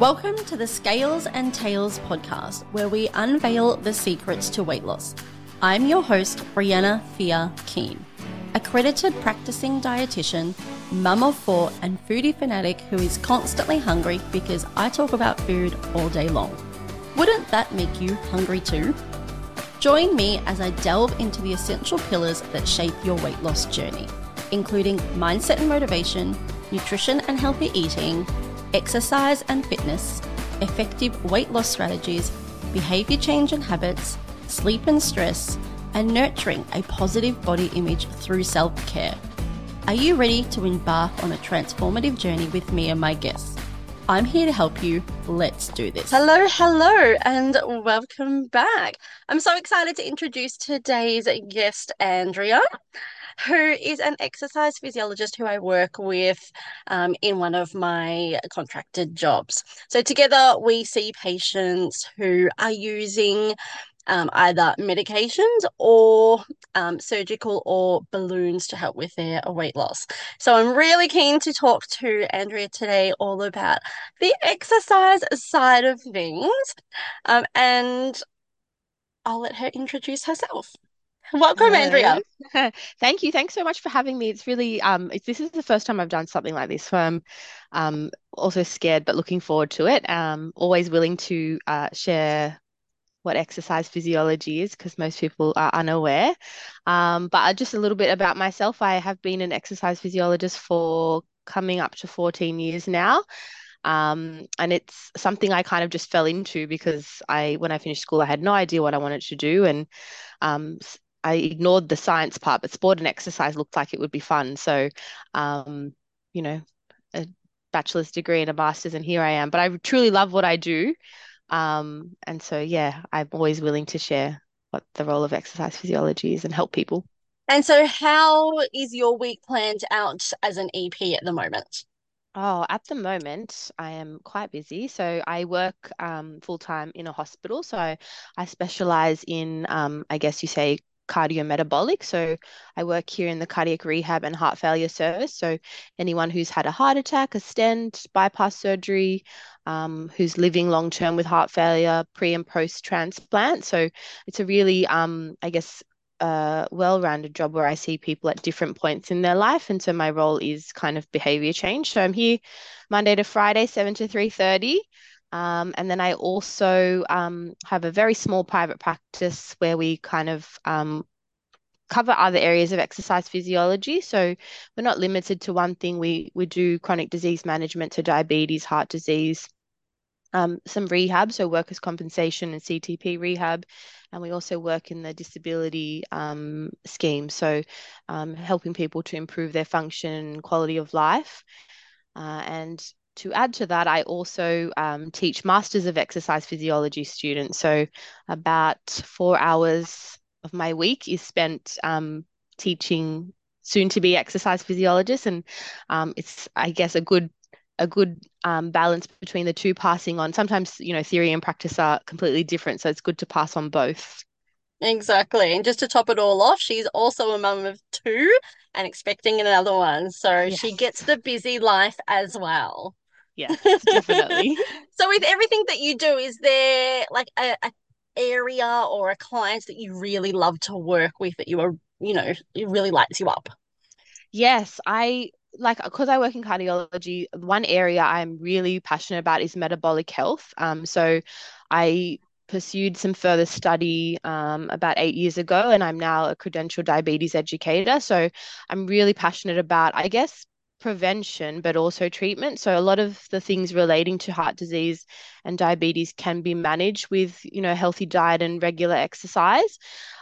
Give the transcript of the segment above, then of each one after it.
Welcome to the Scales and Tails podcast, where we unveil the secrets to weight loss. I'm your host, Brianna Thea Keane, accredited practicing dietitian, mum of four, and foodie fanatic who is constantly hungry because I talk about food all day long. Wouldn't that make you hungry too? Join me as I delve into the essential pillars that shape your weight loss journey, including mindset and motivation, nutrition and healthy eating exercise and fitness, effective weight loss strategies, behavior change and habits, sleep and stress, and nurturing a positive body image through self care. Are you ready to embark on a transformative journey with me and my guests? I'm here to help you. Let's do this. Hello, hello, and welcome back. I'm so excited to introduce today's guest, Andrea who is an exercise physiologist who I work with um, in one of my contracted jobs. So, together we see patients who are using um, either medications or um, surgical or balloons to help with their weight loss. So I'm really keen to talk to Andrea today all about the exercise side of things. Um, and I'll let her introduce herself. Welcome, Andrea. Thank you. Thanks so much for having me. It's really um, it's, this is the first time I've done something like this, so I'm um, also scared but looking forward to it. Um, always willing to uh, share what exercise physiology is because most people are unaware. Um, but just a little bit about myself. I have been an exercise physiologist for coming up to 14 years now. Um, and it's something I kind of just fell into because I, when I finished school, I had no idea what I wanted to do, and um, I ignored the science part, but sport and exercise looked like it would be fun. So, um, you know, a bachelor's degree and a master's, and here I am. But I truly love what I do. Um, and so, yeah, I'm always willing to share what the role of exercise physiology is and help people. And so, how is your week planned out as an EP at the moment? Oh, at the moment, I am quite busy. So I work um, full time in a hospital. So I, I specialize in, um, I guess you say, cardiometabolic. So I work here in the cardiac rehab and heart failure service. So anyone who's had a heart attack, a stent, bypass surgery, um, who's living long term with heart failure, pre and post transplant. So it's a really, um, I guess, a well-rounded job where I see people at different points in their life, and so my role is kind of behavior change. So I'm here Monday to Friday, seven to three thirty. Um, and then I also um, have a very small private practice where we kind of um, cover other areas of exercise physiology. So we're not limited to one thing. We we do chronic disease management, so diabetes, heart disease, um, some rehab, so workers' compensation and CTP rehab, and we also work in the disability um, scheme, so um, helping people to improve their function and quality of life. Uh, and to add to that, I also um, teach Masters of Exercise Physiology students. So, about four hours of my week is spent um, teaching soon to be exercise physiologists. And um, it's, I guess, a good a good um, balance between the two passing on. Sometimes, you know, theory and practice are completely different. So it's good to pass on both. Exactly. And just to top it all off, she's also a mum of two and expecting another one. So yes. she gets the busy life as well. Yeah, definitely. so with everything that you do, is there like a, a area or a client that you really love to work with that you are, you know, it really lights you up? Yes, I like because I work in cardiology, one area I'm really passionate about is metabolic health. Um, so I pursued some further study um, about eight years ago, and I'm now a credential diabetes educator. So I'm really passionate about, I guess, prevention but also treatment. So a lot of the things relating to heart disease and diabetes can be managed with you know healthy diet and regular exercise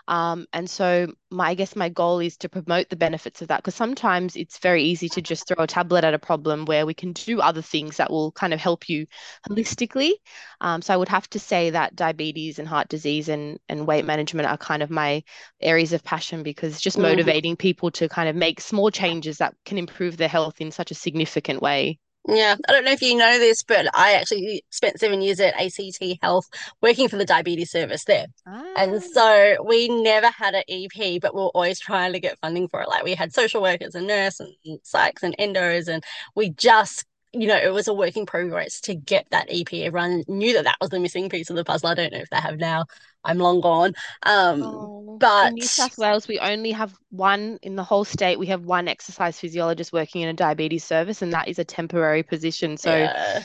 um, and so my I guess my goal is to promote the benefits of that because sometimes it's very easy to just throw a tablet at a problem where we can do other things that will kind of help you holistically. Um, so I would have to say that diabetes and heart disease and and weight management are kind of my areas of passion because just mm-hmm. motivating people to kind of make small changes that can improve their health in such a significant way. Yeah, I don't know if you know this, but I actually spent seven years at ACT Health working for the diabetes service there. Ah. And so we never had an EP, but we are always trying to get funding for it. Like we had social workers and nurse and psychs and endos, and we just you know, it was a work in progress to get that EP. Everyone knew that that was the missing piece of the puzzle. I don't know if they have now. I'm long gone. Um, Oh, but in New South Wales, we only have one in the whole state. We have one exercise physiologist working in a diabetes service, and that is a temporary position. So yeah,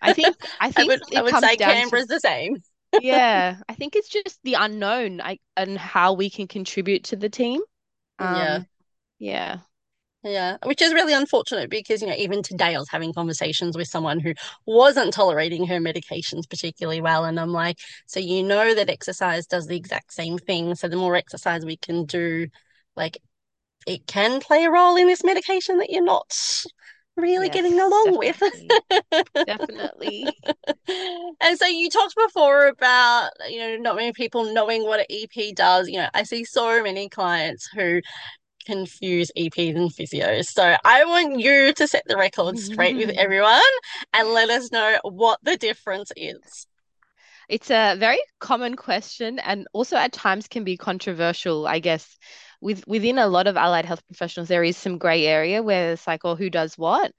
I think I I think would I it would say down to Canberra's the same. yeah, I think it's just the unknown I, and how we can contribute to the team. Um, yeah. Yeah, which is really unfortunate because, you know, even today I was having conversations with someone who wasn't tolerating her medications particularly well. And I'm like, so you know that exercise does the exact same thing. So the more exercise we can do, like it can play a role in this medication that you're not really getting Yes, along with. definitely. Definitely. And so you talked before about, you know, not many people knowing what an EP does. You know, I see so many clients who confuse EPs and physios. So I want you to set the record straight with everyone and let us know what the difference is. It's a very common question and also at times can be controversial, I guess. With within a lot of allied health professionals, there is some gray area where it's like, oh, who does what?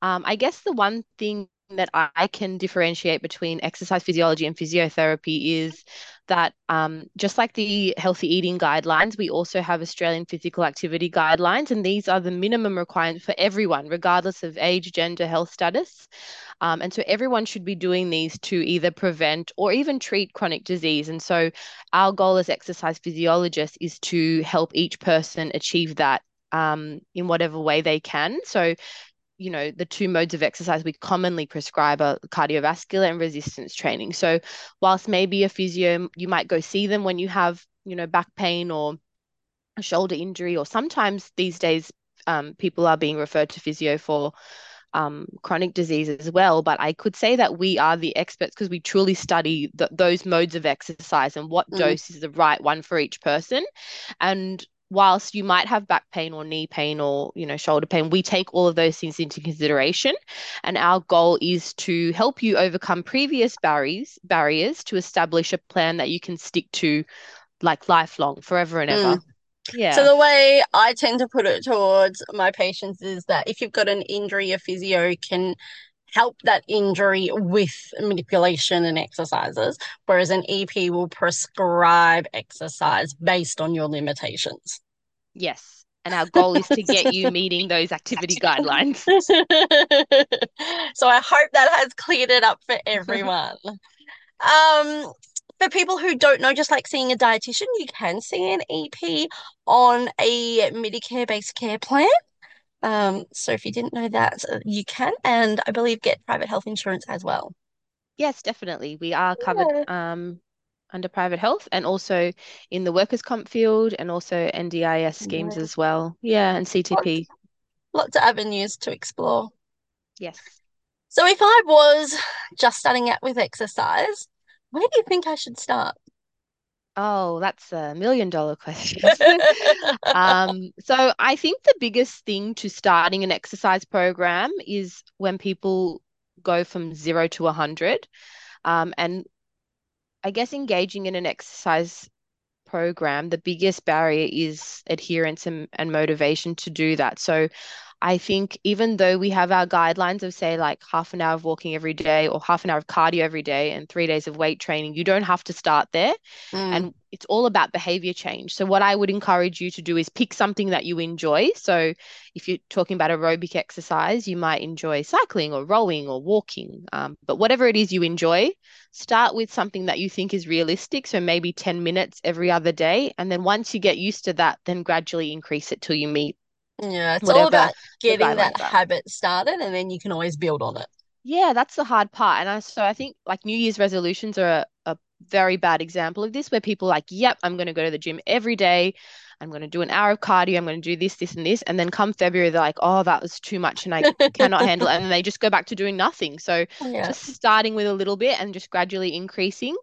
Um, I guess the one thing that I can differentiate between exercise physiology and physiotherapy is that um, just like the healthy eating guidelines, we also have Australian physical activity guidelines, and these are the minimum requirements for everyone, regardless of age, gender, health status. Um, and so everyone should be doing these to either prevent or even treat chronic disease. And so our goal as exercise physiologists is to help each person achieve that um, in whatever way they can. So you know, the two modes of exercise we commonly prescribe are cardiovascular and resistance training. So, whilst maybe a physio, you might go see them when you have, you know, back pain or a shoulder injury, or sometimes these days um, people are being referred to physio for um, chronic disease as well. But I could say that we are the experts because we truly study th those modes of exercise and what Mm. dose is the right one for each person. And whilst you might have back pain or knee pain or you know shoulder pain we take all of those things into consideration and our goal is to help you overcome previous barriers barriers to establish a plan that you can stick to like lifelong forever and ever Mm. yeah So the way I tend to put it towards my patients is that if you've got an injury, a physio can help that injury with manipulation and exercises, whereas an EP will prescribe exercise based on your limitations. Yes and our goal is to get you meeting those activity guidelines So I hope that has cleared it up for everyone. Um, for people who don't know, just like seeing a dietitian, you can see an EP on a Medicare based care plan. Um, so if you didn't know that, you can, and I believe get private health insurance as well. yes definitely we are covered Yeah. um under private health and also in the workers comp field and also NDIS schemes Yeah. as well yeah and CTP Lots of avenues to explore. yes So if I was just starting out with exercise, where do you think I should start? Oh, that's a million dollar question. Um, so I think the biggest thing to starting an exercise program is when people go from zero to a hundred. Um, and I guess engaging in an exercise program, the biggest barrier is adherence and, and motivation to do that. So I think even though we have our guidelines of say like half an hour of walking every day or half an hour of cardio every day and three days of weight training, you don't have to start there. Mm, And it's all about behavior change. So what I would encourage you to do is pick something that you enjoy. So if you're talking about aerobic exercise, you might enjoy cycling or rowing or walking. Um, but whatever it is you enjoy, start with something that you think is realistic. So maybe 10 minutes every other day. And then once you get used to that, then gradually increase it till you meet yeah, it's all about getting that are. habit started, and then you can always build on it. Yeah, that's the hard part. And I, so I think like New Year's resolutions are a, a very bad example of this, where people are like, yep, I'm going to go to the gym every day. I'm going to do an hour of cardio. I'm going to do this, this, and this. And then come February, they're like, oh, that was too much and I cannot handle it. And then they just go back to doing nothing. So Yeah. just starting with a little bit and just gradually increasing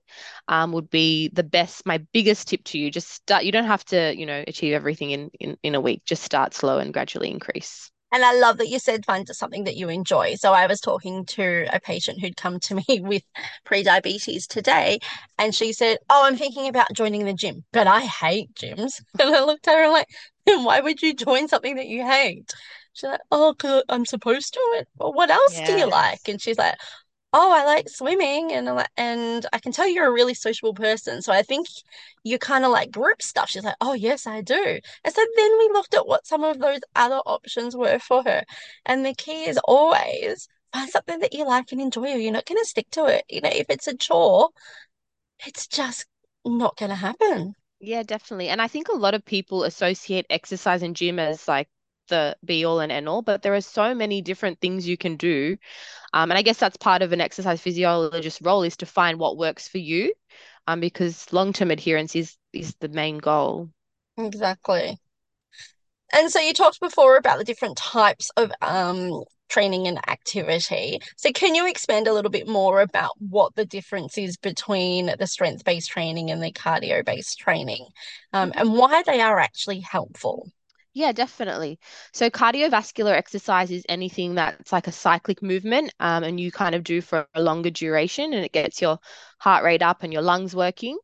um, would be the best, my biggest tip to you. Just start, you don't have to, you know, achieve everything in, in, in a week. Just start slow and gradually increase. And I love that you said find something that you enjoy. So I was talking to a patient who'd come to me with pre-diabetes today, and she said, Oh, I'm thinking about joining the gym, but I hate gyms. And I looked at her and like, then why would you join something that you hate? She's like, oh, I'm supposed to. Well, what else do you like? And she's like, oh, I like swimming and like, and I can tell you're a really sociable person. So I think you kind of like group stuff. She's like, oh, yes, I do. And so then we looked at what some of those other options were for her. And the key is always find something that you like and enjoy. You're not going to stick to it. You know, if it's a chore, it's just not going to happen. Yeah, definitely. And I think a lot of people associate exercise and gym as like the be all and end all, but there are so many different things you can do. Um, and I guess that's part of an exercise physiologist role is to find what works for you, um, because long-term adherence is is the main goal. Exactly. And so you talked before about the different types of um training and activity. So can you expand a little bit more about what the difference is between the strength-based training and the cardio-based training, um, and why they are actually helpful? Yeah, definitely. So cardiovascular exercise is anything that's like a cyclic movement, um, and you kind of do for a longer duration, and it gets your heart rate up and your lungs working.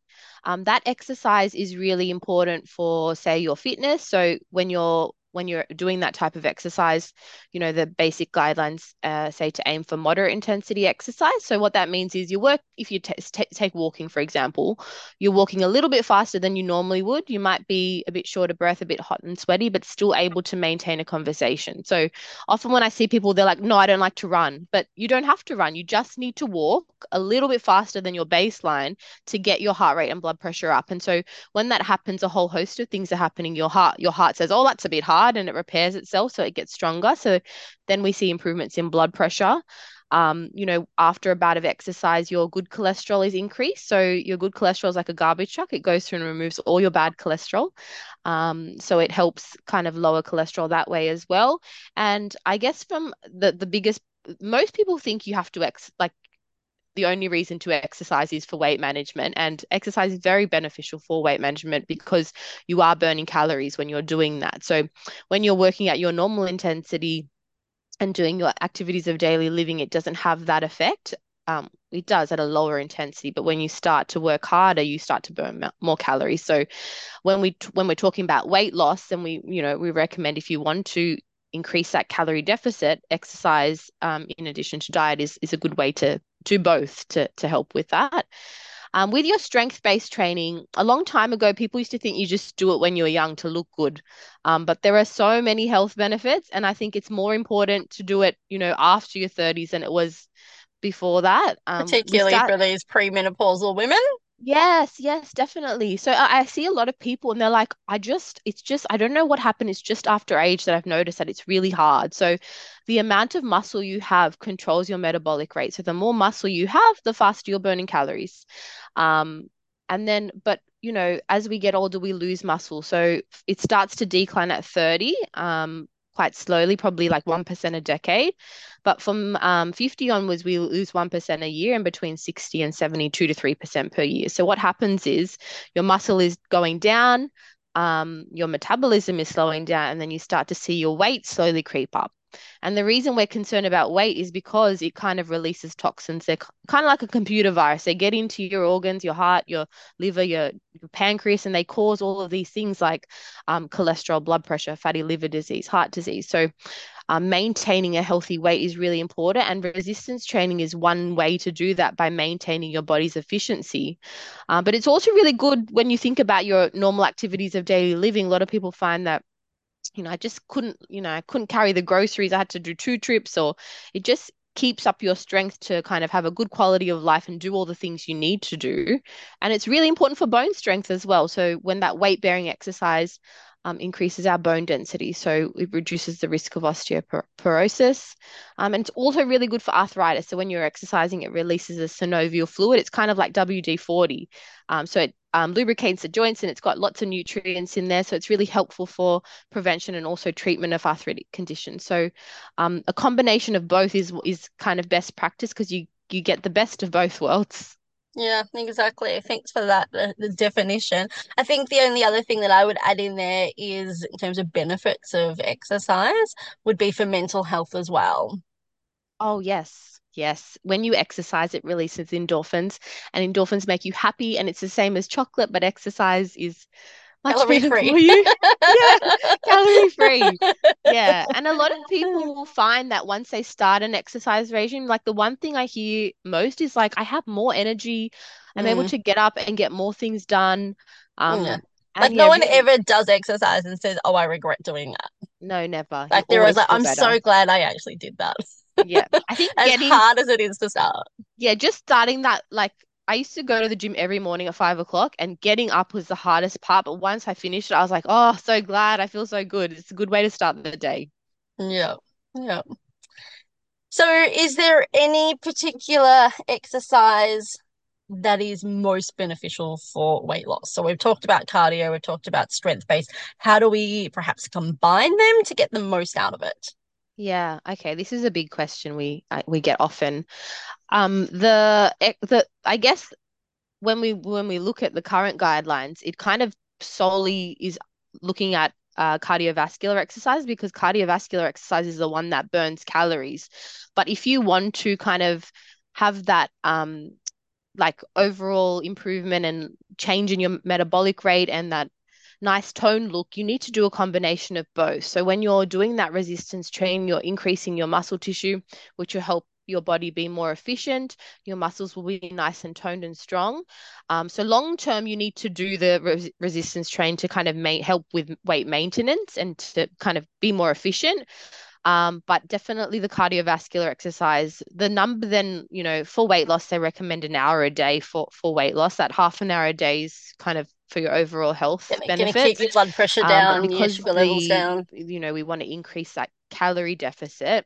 Um, that exercise is really important for, say, your fitness. So when you're when you're doing that type of exercise, you know, the basic guidelines uh, say to aim for moderate intensity exercise. So what that means is you work, if you take walking, for example, you're walking a little bit faster than you normally would. You might be a bit short of breath, a bit hot and sweaty, but still able to maintain a conversation. So often when I see people, they're like, no, I don't like to run, but you don't have to run. You just need to walk a little bit faster than your baseline to get your heart rate and blood pressure up. And so when that happens, a whole host of things are happening. Your heart, your heart says, oh, that's a bit hard and it repairs itself so it gets stronger so then we see improvements in blood pressure um, you know, after a bout of exercise, your good cholesterol is increased. So your good cholesterol is like a garbage truck. It goes through and removes all your bad cholesterol. Um, so it helps kind of lower cholesterol that way as well. And I guess from the the biggest, most people think you have to ex like the only reason to exercise is for weight management. And exercise is very beneficial for weight management because you are burning calories when you're doing that. So when you're working at your normal intensity and doing your activities of daily living, it doesn't have that effect. Um, it does at a lower intensity, but when you start to work harder, you start to burn more calories. So when we when we're talking about weight loss, then we you know we recommend if you want to increase that calorie deficit, exercise um, in addition to diet is is a good way to do both to to help with that. Um, with your strength based training, a long time ago, people used to think you just do it when you're young to look good. Um, but there are so many health benefits, and I think it's more important to do it, you know, after your 30s than it was before that. Um, Particularly start... for these premenopausal women. Yes, yes, definitely. So I, I, see a lot of people and they're like, I just, it's just, I don't know what happened. It's just after age that I've noticed that it's really hard. So the amount of muscle you have controls your metabolic rate. So the more muscle you have, the faster you're burning calories. Um, and then, but you know, as we get older, we lose muscle. So it starts to decline at 30. Um, quite slowly, probably like 1% a decade. But from um, 50 onwards, we lose 1% a year and between 60 and 72 to 3% per year. So what happens is your muscle is going down, um, your metabolism is slowing down, and then you start to see your weight slowly creep up. And the reason we're concerned about weight is because it kind of releases toxins. They're kind of like a computer virus. They get into your organs, your heart, your liver, your, your pancreas, and they cause all of these things like um, cholesterol, blood pressure, fatty liver disease, heart disease. So um, maintaining a healthy weight is really important. And resistance training is one way to do that by maintaining your body's efficiency. Uh, but it's also really good when you think about your normal activities of daily living. A lot of people find that you know, I just couldn't, you know, I couldn't carry the groceries. I had to do two trips, or it just keeps up your strength to kind of have a good quality of life and do all the things you need to do. And it's really important for bone strength as well. So when that weight bearing exercise um, increases our bone density. So it reduces the risk of osteoporosis. Um, and it's also really good for arthritis. So when you're exercising, it releases a synovial fluid. It's kind of like WD 40. Um, so it um, lubricates the joints and it's got lots of nutrients in there. So it's really helpful for prevention and also treatment of arthritic conditions. So um, a combination of both is is kind of best practice because you you get the best of both worlds. Yeah, exactly. Thanks for that, the, the definition. I think the only other thing that I would add in there is, in terms of benefits of exercise, would be for mental health as well. Oh, yes. Yes. When you exercise, it releases endorphins, and endorphins make you happy. And it's the same as chocolate, but exercise is much better for you. yeah, calorie free. Yeah. And a lot of people will find that once they start an exercise regime, like the one thing I hear most is like, I have more energy. I'm mm. able to get up and get more things done. Um, yeah. Like no one ever does exercise and says, "Oh, I regret doing that." No, never. Like there was like, I'm better. so glad I actually did that. Yeah, I think as getting... hard as it is to start. Yeah, just starting that like I used to go to the gym every morning at five o'clock, and getting up was the hardest part. But once I finished it, I was like, oh, so glad. I feel so good. It's a good way to start the day. Yeah. Yeah. So, is there any particular exercise that is most beneficial for weight loss? So, we've talked about cardio, we've talked about strength based. How do we perhaps combine them to get the most out of it? Yeah, okay. This is a big question we uh, we get often. Um, the the I guess when we when we look at the current guidelines, it kind of solely is looking at uh, cardiovascular exercise because cardiovascular exercise is the one that burns calories. But if you want to kind of have that um, like overall improvement and change in your metabolic rate and that nice tone look, you need to do a combination of both. So when you're doing that resistance training, you're increasing your muscle tissue, which will help your body be more efficient. Your muscles will be nice and toned and strong. Um, so long term, you need to do the res- resistance train to kind of ma- help with weight maintenance and to kind of be more efficient. Um, but definitely the cardiovascular exercise. The number then, you know, for weight loss, they recommend an hour a day for for weight loss. That half an hour a day is kind of for your overall health benefits. Gonna keep your blood pressure um, down, um, because sugar the, down. You know, we want to increase that calorie deficit.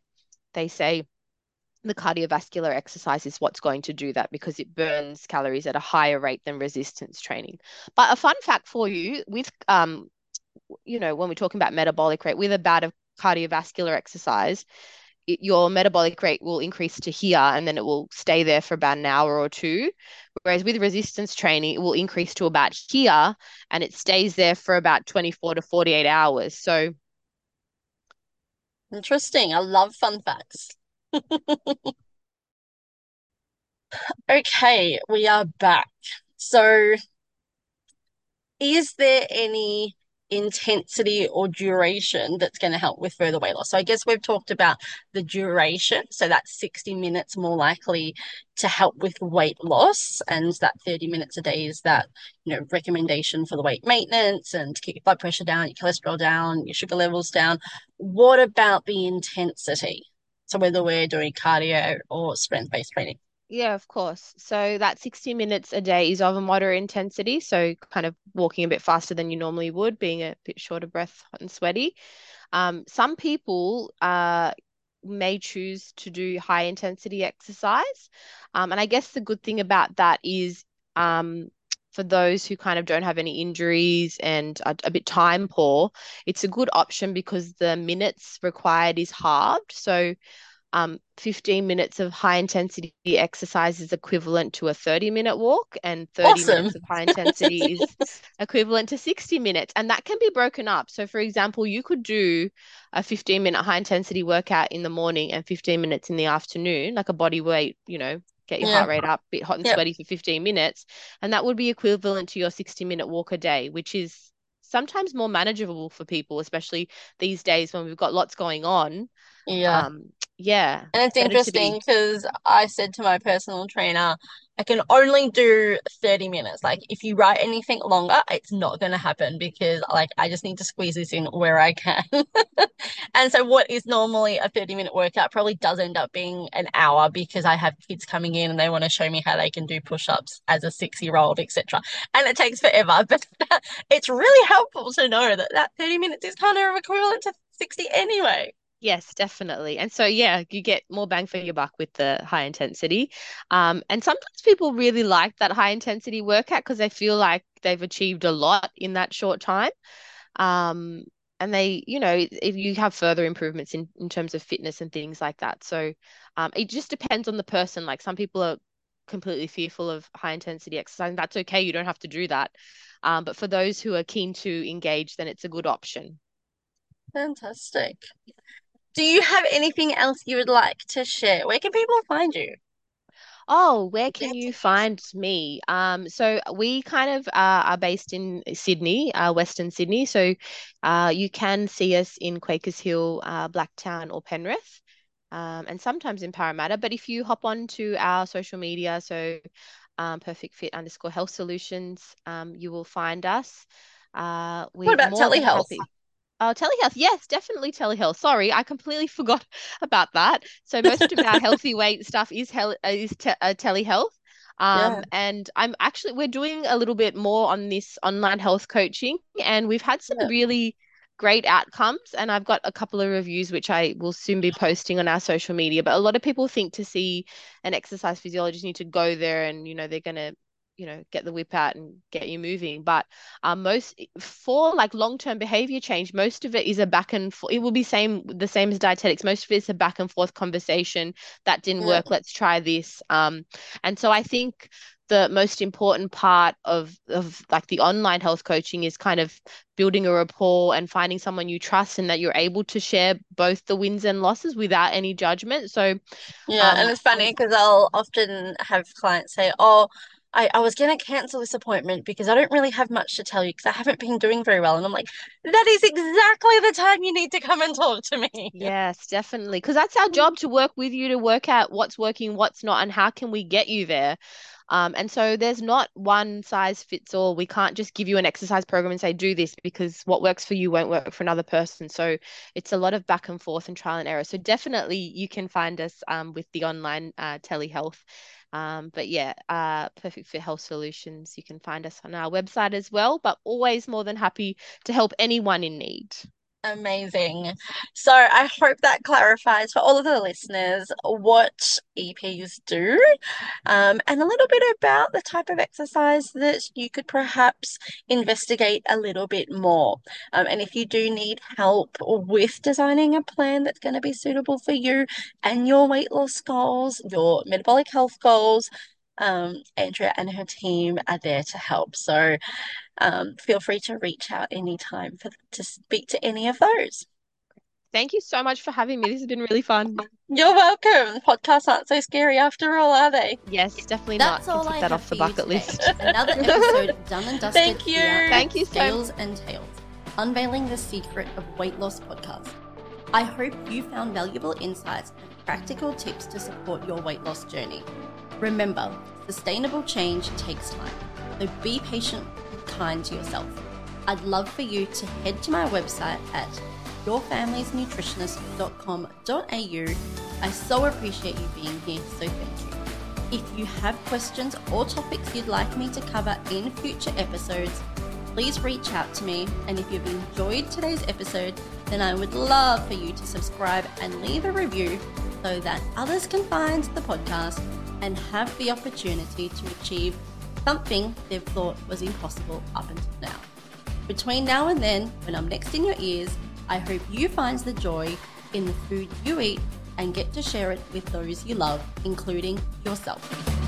They say the cardiovascular exercise is what's going to do that because it burns calories at a higher rate than resistance training. But a fun fact for you with um, you know, when we're talking about metabolic rate, with a bout of cardiovascular exercise, it, your metabolic rate will increase to here and then it will stay there for about an hour or two. Whereas with resistance training, it will increase to about here and it stays there for about 24 to 48 hours. So interesting. I love fun facts. okay, we are back. So, is there any intensity or duration that's going to help with further weight loss. So I guess we've talked about the duration. So that's 60 minutes more likely to help with weight loss. And that 30 minutes a day is that, you know, recommendation for the weight maintenance and to keep your blood pressure down, your cholesterol down, your sugar levels down. What about the intensity? So whether we're doing cardio or strength-based training. Yeah, of course. So that 60 minutes a day is of a moderate intensity. So kind of walking a bit faster than you normally would, being a bit short of breath, hot and sweaty. Um, some people uh, may choose to do high intensity exercise. Um, and I guess the good thing about that is um, for those who kind of don't have any injuries and are a bit time poor, it's a good option because the minutes required is halved. So um, 15 minutes of high intensity exercise is equivalent to a 30 minute walk, and 30 awesome. minutes of high intensity is equivalent to 60 minutes. And that can be broken up. So, for example, you could do a 15 minute high intensity workout in the morning and 15 minutes in the afternoon, like a body weight, you know, get your yeah. heart rate up, bit hot and yep. sweaty for 15 minutes. And that would be equivalent to your 60 minute walk a day, which is sometimes more manageable for people, especially these days when we've got lots going on. Yeah. Um, yeah. And it's interesting because be... I said to my personal trainer, I can only do 30 minutes. Like if you write anything longer, it's not going to happen because like I just need to squeeze this in where I can. and so what is normally a 30 minute workout probably does end up being an hour because I have kids coming in and they want to show me how they can do push-ups as a 6-year-old, etc. And it takes forever, but it's really helpful to know that that 30 minutes is kind of equivalent to 60 anyway. Yes, definitely. And so, yeah, you get more bang for your buck with the high intensity. Um, and sometimes people really like that high intensity workout because they feel like they've achieved a lot in that short time. Um, and they, you know, if you have further improvements in, in terms of fitness and things like that. So um, it just depends on the person. Like some people are completely fearful of high intensity exercise, and that's okay. You don't have to do that. Um, but for those who are keen to engage, then it's a good option. Fantastic do you have anything else you would like to share? Where can people find you? Oh, where can you find me? Um, so we kind of uh, are based in Sydney, uh, Western Sydney. So uh, you can see us in Quakers Hill, uh, Blacktown, or Penrith, um, and sometimes in Parramatta. But if you hop on to our social media, so um, Perfect Fit underscore Health Solutions, um, you will find us. Uh, what about telehealth? Happy. Oh, telehealth. Yes, definitely telehealth. Sorry, I completely forgot about that. So most of our healthy weight stuff is hel- is te- uh, telehealth. Um, yeah. and I'm actually we're doing a little bit more on this online health coaching, and we've had some yeah. really great outcomes. And I've got a couple of reviews which I will soon be posting on our social media. But a lot of people think to see an exercise physiologist need to go there, and you know they're gonna you know get the whip out and get you moving. But um, most for like long-term behavior change most of it is a back and forth it will be same the same as dietetics. Most of it's a back and forth conversation that didn't yeah. work. Let's try this. Um and so i think the most important part of of like the online health coaching is kind of building a rapport and finding someone you trust and that you're able to share both the wins and losses without any judgment. So yeah um, and it's funny because i'll often have clients say oh I, I was going to cancel this appointment because I don't really have much to tell you because I haven't been doing very well. And I'm like, that is exactly the time you need to come and talk to me. Yes, definitely. Because that's our job to work with you to work out what's working, what's not, and how can we get you there. Um, and so there's not one size fits all. We can't just give you an exercise program and say, do this because what works for you won't work for another person. So it's a lot of back and forth and trial and error. So definitely you can find us um, with the online uh, telehealth. Um, but yeah, uh, Perfect Fit Health Solutions. You can find us on our website as well, but always more than happy to help anyone in need. Amazing. So I hope that clarifies for all of the listeners what EPs do um, and a little bit about the type of exercise that you could perhaps investigate a little bit more. Um, and if you do need help with designing a plan that's going to be suitable for you and your weight loss goals, your metabolic health goals, um, Andrea and her team are there to help. So um, feel free to reach out anytime for, to speak to any of those. Thank you so much for having me. This has been really fun. You're welcome. Podcasts aren't so scary after all, are they? Yes, definitely That's not. All Can I that off the bucket list. Another episode done and dusted. Thank you. Thank you, Scales so and Tails, unveiling the secret of weight loss podcast. I hope you found valuable insights and practical tips to support your weight loss journey. Remember, sustainable change takes time, so be patient and kind to yourself. I'd love for you to head to my website at yourfamiliesnutritionist.com.au. I so appreciate you being here, so thank you. If you have questions or topics you'd like me to cover in future episodes, please reach out to me. And if you've enjoyed today's episode, then I would love for you to subscribe and leave a review so that others can find the podcast and have the opportunity to achieve something they've thought was impossible up until now. Between now and then, when I'm next in your ears, I hope you find the joy in the food you eat and get to share it with those you love, including yourself.